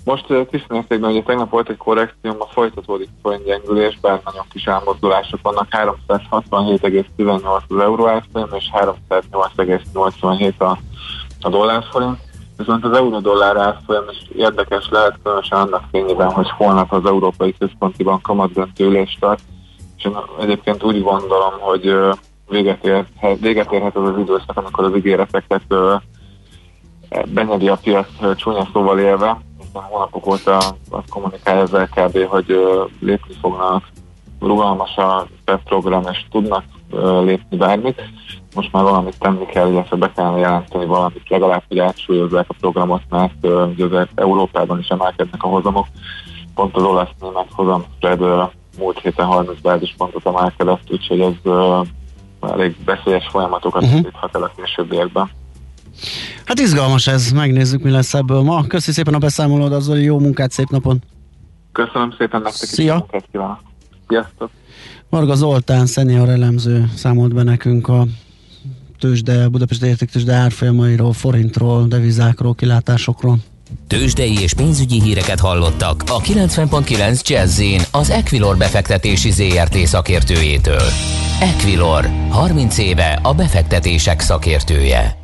Most kis mértékben, ugye tegnap volt egy korrekció, a folytatódik forint gyengülés, bár nagyon kis elmozdulások vannak, 367,18 az euró árfolyam és 308,87 a, a dollár forint. Viszont az euró-dollár árfolyam is érdekes lehet, különösen annak fényében, hogy holnap az Európai Központi Bank kamatdöntő ülést tart, és én egyébként úgy gondolom, hogy véget, érhet, véget érhet az az időszak, amikor az ígéreteket benyeli a piac csúnya szóval élve, hónapok óta azt kommunikálja az LKB, hogy lépni fognak rugalmas a PEP program, és tudnak lépni bármit. Most már valamit tenni kell, illetve be kellene jelenteni valamit, legalább, hogy átsúlyozzák a programot, mert ugye az Európában is emelkednek a hozamok. Pont az olasz-német hozam spread ö, múlt héten 30 bázispontot emelkedett, úgyhogy ez elég veszélyes folyamatokat Mhm. indíthat el a későbbiekben. Hát izgalmas ez, megnézzük mi lesz ebből ma. Köszi szépen a beszámolód, azzal jó munkát, szép napon. Köszönöm szépen nektek Szia. is, munkát kívánok. Sziasztok! Marga Zoltán, szenior elemző számolt be nekünk a tőzsde, Budapest értéktőzsde árfolyamairól, forintról, devizákról, kilátásokról. Tőzsdei és pénzügyi híreket hallottak a 90.9 jazz az Equilor befektetési ZRT szakértőjétől. Equilor, 30 éve a befektetések szakértője.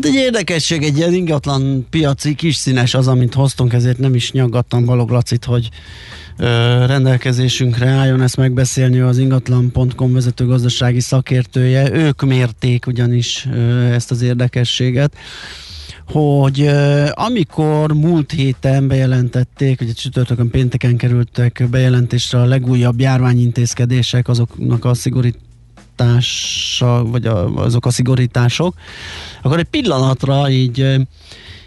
Hát egy érdekesség, egy ilyen ingatlan piaci kis színes az, amit hoztunk, ezért nem is nyaggattam Balog Lacit, hogy ö, rendelkezésünkre álljon ezt megbeszélni ő az ingatlan.com vezető gazdasági szakértője. Ők mérték ugyanis ö, ezt az érdekességet hogy ö, amikor múlt héten bejelentették, ugye csütörtökön pénteken kerültek bejelentésre a legújabb járványintézkedések, azoknak a szigorítása, vagy a, azok a szigorítások, akkor egy pillanatra így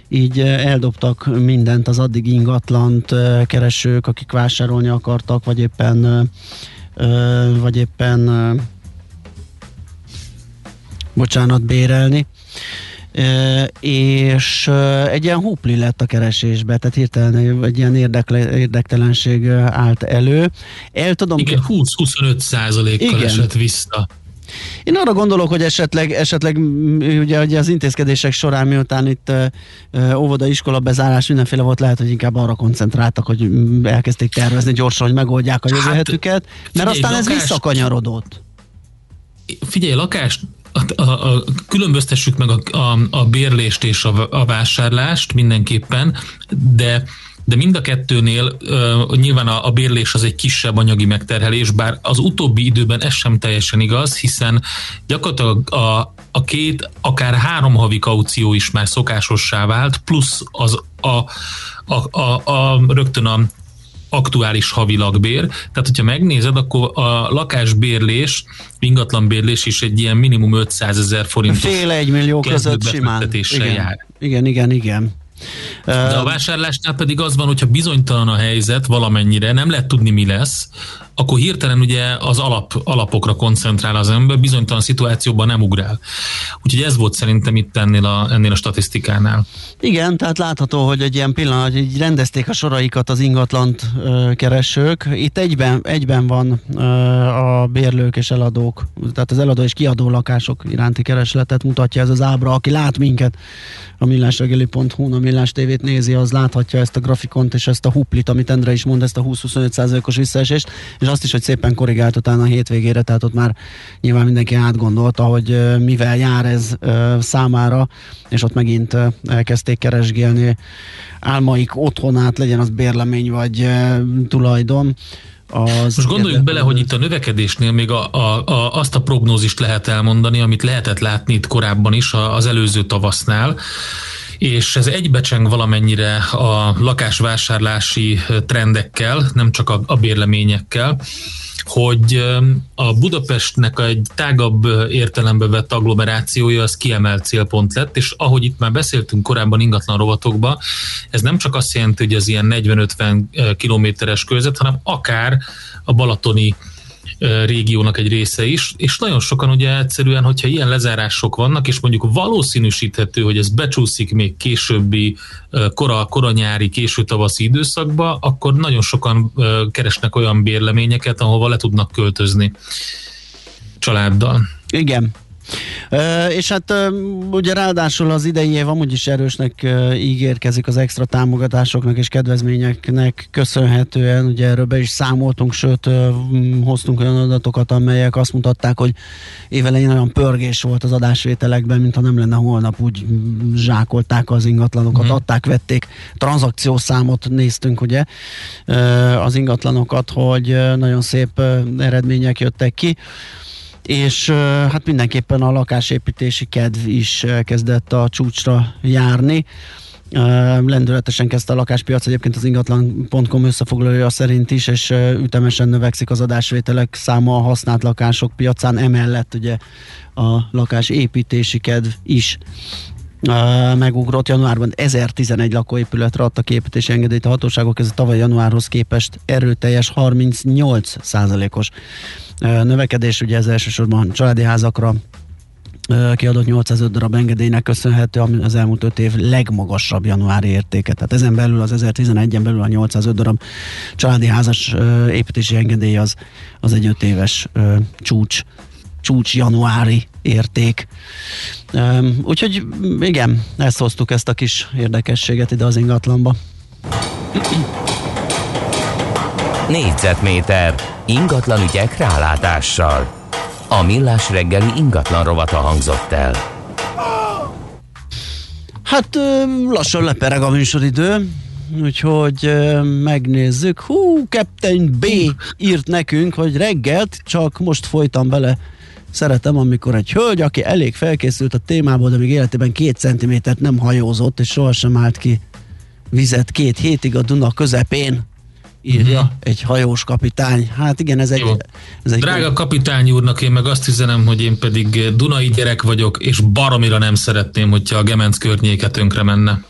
így eldobtak mindent az addig ingatlant keresők, akik vásárolni akartak, vagy éppen vagy éppen bocsánat, bérelni. E, és egy ilyen hupli lett a keresésbe, tehát hirtelen egy ilyen érdekle, érdektelenség állt elő. El tudom Igen, 20-25 százalékkal esett vissza. Én arra gondolok, hogy esetleg, esetleg ugye, ugye az intézkedések során, miután itt ö, óvoda, iskola bezárás mindenféle volt, lehet, hogy inkább arra koncentráltak, hogy elkezdték tervezni gyorsan, hogy megoldják a Hát, hetüket, mert figyelj, aztán ez lakás- visszakanyarodott. Figyelj, lakást, a, a, a, különböztessük meg a, a, a bérlést és a, a vásárlást mindenképpen, de de mind a kettőnél uh, nyilván a, a bérlés az egy kisebb anyagi megterhelés, bár az utóbbi időben ez sem teljesen igaz, hiszen gyakorlatilag a, a két, akár három havi kaució is már szokásossá vált, plusz az a, a, a, a rögtön a aktuális havi lakbér. Tehát, hogyha megnézed, akkor a lakásbérlés, ingatlanbérlés is egy ilyen minimum 500 ezer forintos Fél egy millió között simán. Igen. jár. igen, igen, igen. De a vásárlásnál pedig az van, hogyha bizonytalan a helyzet valamennyire, nem lehet tudni mi lesz, akkor hirtelen ugye az alap, alapokra koncentrál az ember, bizonytalan szituációban nem ugrál. Úgyhogy ez volt szerintem itt ennél a, ennél a statisztikánál. Igen, tehát látható, hogy egy ilyen pillanat, hogy rendezték a soraikat az ingatlant ö, keresők. Itt egyben, egyben van ö, a bérlők és eladók, tehát az eladó és kiadó lakások iránti keresletet mutatja ez az ábra. Aki lát minket a millásregeli.hu-n, a Millás tévét nézi, az láthatja ezt a grafikont és ezt a huplit, amit Endre is mond, ezt a 20-25%-os visszaesést, és azt is, hogy szépen korrigált utána a hétvégére, tehát ott már nyilván mindenki átgondolta, hogy mivel jár ez számára, és ott megint elkezdték keresgélni álmaik otthonát, legyen az bérlemény vagy tulajdon. Az Most gondoljuk bele, hogy itt a növekedésnél még a, a, a, azt a prognózist lehet elmondani, amit lehetett látni itt korábban is az előző tavasznál, és ez egybecseng valamennyire a lakásvásárlási trendekkel, nem csak a, a bérleményekkel, hogy a Budapestnek egy tágabb értelembe vett agglomerációja az kiemelt célpont lett, és ahogy itt már beszéltünk korábban ingatlan rovatokba, ez nem csak azt jelenti, hogy az ilyen 40-50 kilométeres körzet, hanem akár a balatoni régiónak egy része is, és nagyon sokan ugye egyszerűen, hogyha ilyen lezárások vannak, és mondjuk valószínűsíthető, hogy ez becsúszik még későbbi kora, koranyári, késő tavaszi időszakba, akkor nagyon sokan keresnek olyan bérleményeket, ahova le tudnak költözni családdal. Igen. És hát ugye ráadásul az idei év amúgy is erősnek ígérkezik az extra támogatásoknak és kedvezményeknek köszönhetően, ugye erről be is számoltunk, sőt hoztunk olyan adatokat, amelyek azt mutatták, hogy évelején olyan pörgés volt az adásvételekben, mintha nem lenne holnap, úgy zsákolták az ingatlanokat, Mhm. adták, vették, tranzakciószámot néztünk ugye az ingatlanokat, hogy nagyon szép eredmények jöttek ki és hát mindenképpen a lakásépítési kedv is kezdett a csúcsra járni. Lendületesen kezdte a lakáspiac egyébként az ingatlan.com összefoglalója szerint is, és ütemesen növekszik az adásvételek száma a használt lakások piacán, emellett ugye a lakásépítési kedv is megugrott. Januárban 1011 lakóépületre adtak építési engedélyt a hatóságok, ez a tavaly januárhoz képest erőteljes 38 százalékos növekedés, ugye ez elsősorban családi házakra kiadott 805 darab engedélynek köszönhető, ami az elmúlt 5 év legmagasabb januári értéke. Tehát ezen belül az 1011-en belül a 805 darab családi házas építési engedély az, az egy 5 éves csúcs csúcs januári érték. Úgyhogy igen, ezt hoztuk ezt a kis érdekességet ide az ingatlanba. Négyzetméter ingatlan ügyek rálátással. A millás reggeli ingatlan rovata hangzott el. Hát lassan lepereg a műsoridő, úgyhogy megnézzük. Hú, Captain B írt nekünk, hogy reggelt csak most folytam bele Szeretem, amikor egy hölgy, aki elég felkészült a témából, de még életében két centimétert nem hajózott, és sohasem állt ki vizet két hétig a Duna közepén, írja Mhm. egy hajós kapitány. Hát igen, ez egy... Jó. Ez egy Drága kapitány úrnak, én meg azt üzenem, hogy én pedig Dunai gyerek vagyok, és baromira nem szeretném, hogyha a Gemenc környéke tönkre menne.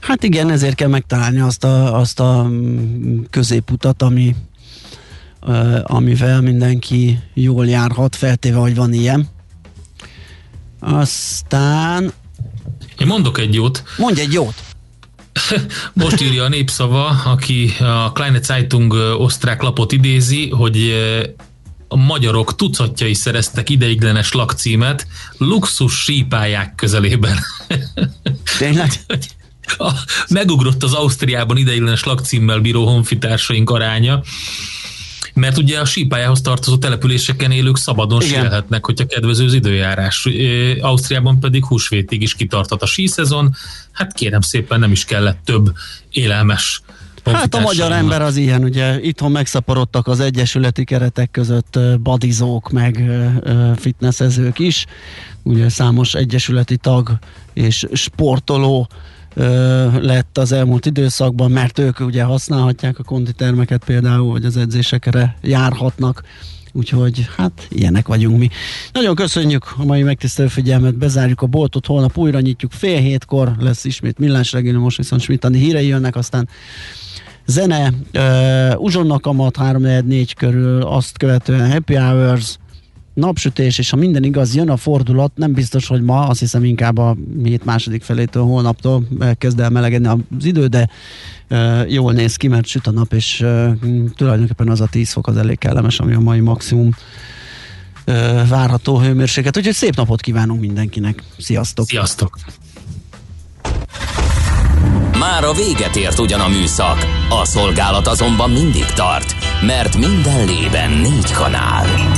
Hát igen, ezért kell megtalálni azt a, azt a mm, középutat, ami, amivel mindenki jól járhat, feltéve, hogy van ilyen. Aztán... Én mondok egy jót. Mondj egy jót! Most írja a népszava, aki a Kleine Zeitung osztrák lapot idézi, hogy a magyarok tucatjai szereztek ideiglenes lakcímet luxus sípályák közelében. Tényleg? Megugrott az Ausztriában ideiglenes lakcímmel bíró honfitársaink aránya, mert ugye a sípályához tartozó településeken élők szabadon Igen. síelhetnek, hogyha kedvező az időjárás. Ausztriában pedig húsvétig is kitartat a síszezon, hát kérem szépen nem is kellett több élelmes Hát a magyar ember az ilyen, ugye itthon megszaporodtak az egyesületi keretek között badizók, meg fitnessezők is, ugye számos egyesületi tag és sportoló lett az elmúlt időszakban, mert ők ugye használhatják a konditermeket például, vagy az edzésekre járhatnak, úgyhogy hát ilyenek vagyunk mi. Nagyon köszönjük a mai megtisztelő figyelmet, bezárjuk a boltot, holnap újra nyitjuk. Fél hétkor, lesz ismét millás reggeli, most viszont Smitani hírei jönnek, aztán zene, uh, uzsonnak amat 3-4 körül, azt követően happy hours, napsütés, és ha minden igaz, jön a fordulat, nem biztos, hogy ma, azt hiszem inkább a hét második felétől, holnaptól kezd el melegedni az idő, de uh, jól néz ki, mert süt a nap, és uh, tulajdonképpen az a 10 fok az elég kellemes, ami a mai maximum uh, várható hőmérséklet. Úgyhogy szép napot kívánunk mindenkinek. Sziasztok! Sziasztok! Már a véget ért ugyan a műszak, a szolgálat azonban mindig tart, mert minden lében négy kanál.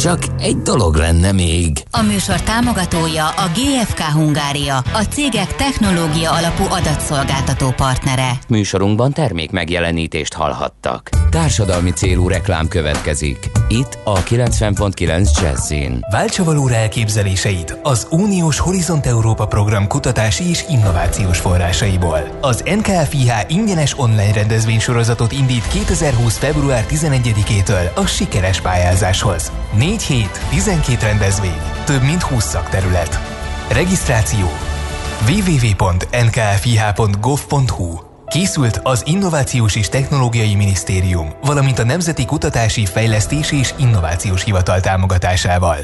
Csak egy dolog lenne még. A műsor támogatója a GFK Hungária, a cégek technológia alapú adatszolgáltató partnere. Műsorunkban termék megjelenítést hallhattak. Társadalmi célú reklám következik. Itt a 90.9 Jazzin. Váltsa valóra elképzeléseit az Uniós Horizont Európa program kutatási és innovációs forrásaiból. Az NKFIH ingyenes online rendezvénysorozatot indít 2020. február 11-től a sikeres pályázáshoz. 4 hét, 12 rendezvény, több mint 20 szakterület. Regisztráció www.nkfih.gov.hu Készült az Innovációs és Technológiai Minisztérium, valamint a Nemzeti Kutatási, Fejlesztési és Innovációs Hivatal támogatásával.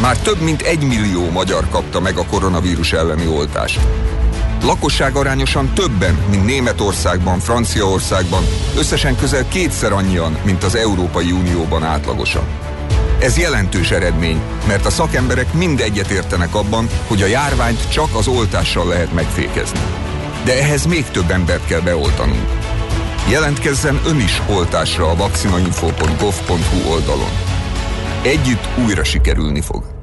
Már több mint egy millió magyar kapta meg a koronavírus elleni oltást. Lakosság arányosan többen, mint Németországban, Franciaországban, összesen közel kétszer annyian, mint az Európai Unióban átlagosan. Ez jelentős eredmény, mert a szakemberek mind egyetértenek abban, hogy a járványt csak az oltással lehet megfékezni. De ehhez még több embert kell beoltanunk. Jelentkezzen ön is oltásra a vakcinainfo.gov.hu oldalon. Együtt újra sikerülni fog.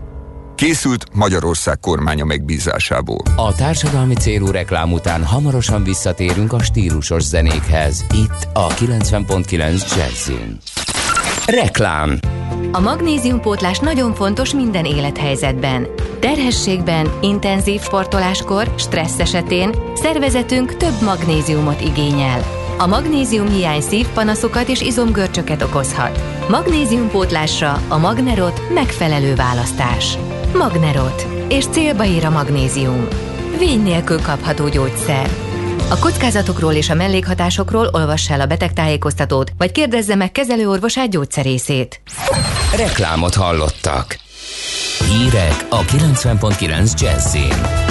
Készült Magyarország kormánya megbízásából. A társadalmi célú reklám után hamarosan visszatérünk a stílusos zenékhez. Itt a 90.9 Jazzin. Reklám A magnéziumpótlás nagyon fontos minden élethelyzetben. Terhességben, intenzív sportoláskor, stressz esetén szervezetünk több magnéziumot igényel. A magnézium hiány szívpanaszokat és izomgörcsöket okozhat. Magnéziumpótlásra a Magnerot megfelelő választás. Magnerot. És célba ír a magnézium. Vény nélkül kapható gyógyszer. A kockázatokról és a mellékhatásokról olvassa el a betegtájékoztatót, vagy kérdezze meg kezelőorvosát gyógyszerészét. Reklámot hallottak. Hírek a 90.9 Jazzin.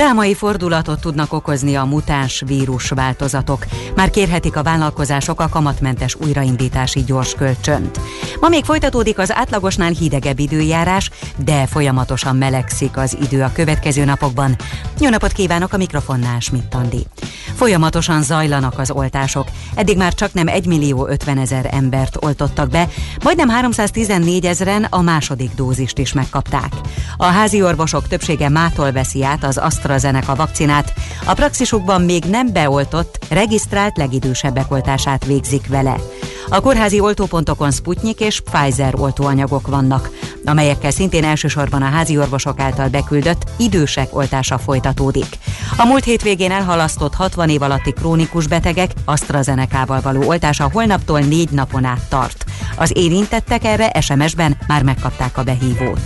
Drámai fordulatot tudnak okozni a mutáns vírus változatok. Már kérhetik a vállalkozások a kamatmentes újraindítási gyors kölcsönt. Ma még folytatódik az átlagosnál hidegebb időjárás, de folyamatosan melegszik az idő a következő napokban. Jó napot kívánok a mikrofonnál, Schmidt Andi. Folyamatosan zajlanak az oltások. Eddig már csak nem 1 millió 50 ezer embert oltottak be, majdnem 314 ezeren a második dózist is megkapták. A házi orvosok többsége mától veszi át az AstraZeneca vakcinát, a praxisukban még nem beoltott, regisztrált legidősebbek oltását végzik vele. A kórházi oltópontokon Sputnik és Pfizer oltóanyagok vannak, amelyekkel szintén elsősorban a házi orvosok által beküldött idősek oltása folytatódik. A múlt hétvégén elhalasztott 60 év alatti krónikus betegek AstraZeneca-val való oltása holnaptól négy napon át tart. Az érintettek erre SMS-ben már megkapták a behívót.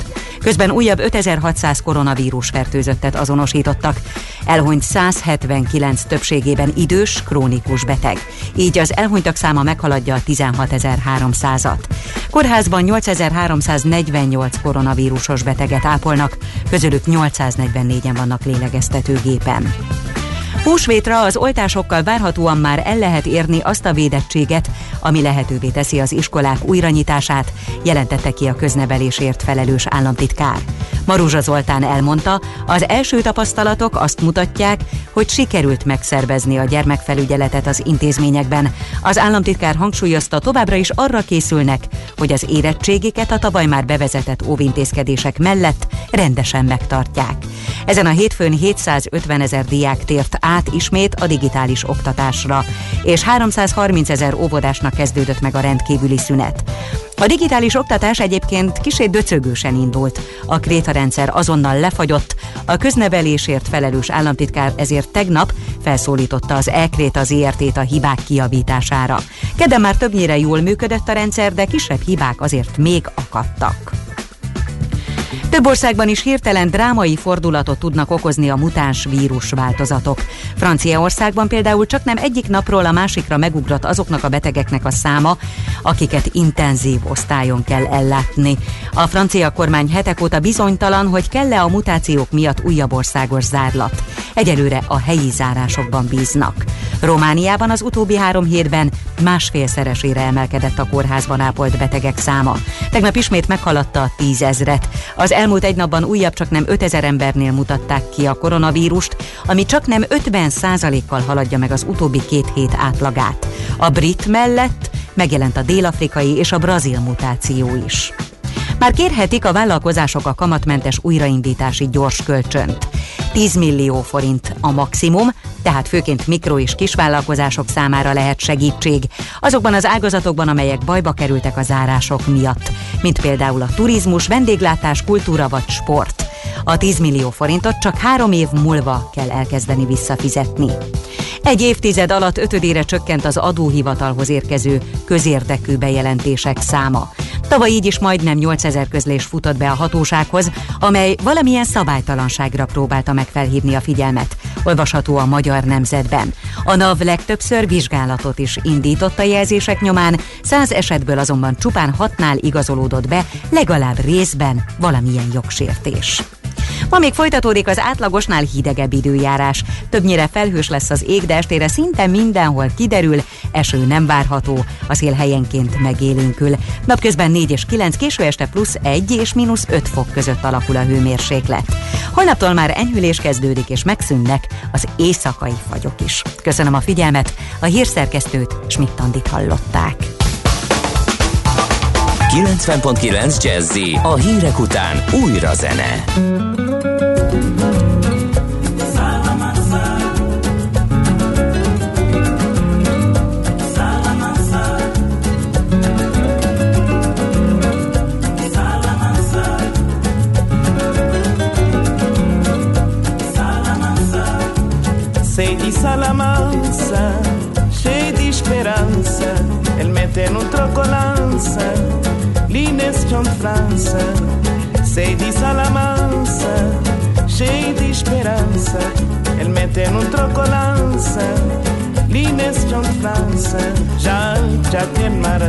Közben újabb 5600 koronavírus fertőzöttet azonosítottak. Elhunyt 179 többségében idős, krónikus beteg. Így az elhunytak száma meghaladja a 16.300-at. Kórházban 8348 koronavírusos beteget ápolnak, közülük 844-en vannak lélegeztetőgépen. Húsvétra az oltásokkal várhatóan már el lehet érni azt a védettséget, ami lehetővé teszi az iskolák újranyitását, jelentette ki a köznevelésért felelős államtitkár. Maruzsa Zoltán elmondta, az első tapasztalatok azt mutatják, hogy sikerült megszervezni a gyermekfelügyeletet az intézményekben. Az államtitkár hangsúlyozta, továbbra is arra készülnek, hogy az érettségiket a tavaly már bevezetett óvintézkedések mellett rendesen megtartják. Ezen a hétfőn 750 ezer diák tért át ismét a digitális oktatásra, és 330 ezer óvodásnak kezdődött meg a rendkívüli szünet. A digitális oktatás egyébként kisé döcögősen indult. A krétarendszer azonnal lefagyott, a köznevelésért felelős államtitkár ezért tegnap felszólította az e-kréta ZRT-t a hibák kiavítására. Kedden már többnyire jól működött a rendszer, de kisebb hibák azért még akadtak. Több országban is hirtelen drámai fordulatot tudnak okozni a mutáns vírus változatok. Franciaországban például csak nem egyik napról a másikra megugrott azoknak a betegeknek a száma, akiket intenzív osztályon kell ellátni. A francia kormány hetek óta bizonytalan, hogy kell-e a mutációk miatt újabb országos zárlat. Egyelőre a helyi zárásokban bíznak. Romániában az utóbbi három hétben másfélszeresére emelkedett a kórházban ápolt betegek száma. Tegnap ismét meghaladta a tízezret. Az elmúlt egy napban újabb csak nem 5000 embernél mutatták ki a koronavírust, ami csak nem 50 kal haladja meg az utóbbi két hét átlagát. A brit mellett megjelent a dél-afrikai és a brazil mutáció is. Már kérhetik a vállalkozások a kamatmentes újraindítási gyors kölcsönt. 10 millió forint a maximum, tehát főként mikro- és kisvállalkozások számára lehet segítség, azokban az ágazatokban, amelyek bajba kerültek a zárások miatt, mint például a turizmus, vendéglátás, kultúra vagy sport. A 10 millió forintot csak három év múlva kell elkezdeni visszafizetni. Egy évtized alatt ötödére csökkent az adóhivatalhoz érkező közérdekű bejelentések száma. Tavaly így is majdnem 8000 közlés futott be a hatósághoz, amely valamilyen szabálytalanságra próbálta meg felhívni a figyelmet. Olvasható a Magyar Nemzetben. A NAV legtöbbször vizsgálatot is indított a jelzések nyomán, száz esetből azonban csupán hatnál igazolódott be legalább részben valamilyen jogsértés. Ma még folytatódik az átlagosnál hidegebb időjárás. Többnyire felhős lesz az ég, de estére szinte mindenhol kiderül, eső nem várható, a szél helyenként megélénkül. Napközben 4 és 9, késő este plusz 1 és mínusz 5 fok között alakul a hőmérséklet. Holnaptól már enyhülés kezdődik és megszűnnek az éjszakai fagyok is. Köszönöm a figyelmet, a hírszerkesztőt Schmidt-Tandit hallották. 90.9 Jazzy a hírek után újra zene. Sei de Salamanca, esperança. Ele mete no trocolança, Lines John França. Sei de Salamanca, cheio de esperança. Ele mete no trocolança, Lines John França. Já, já tem mar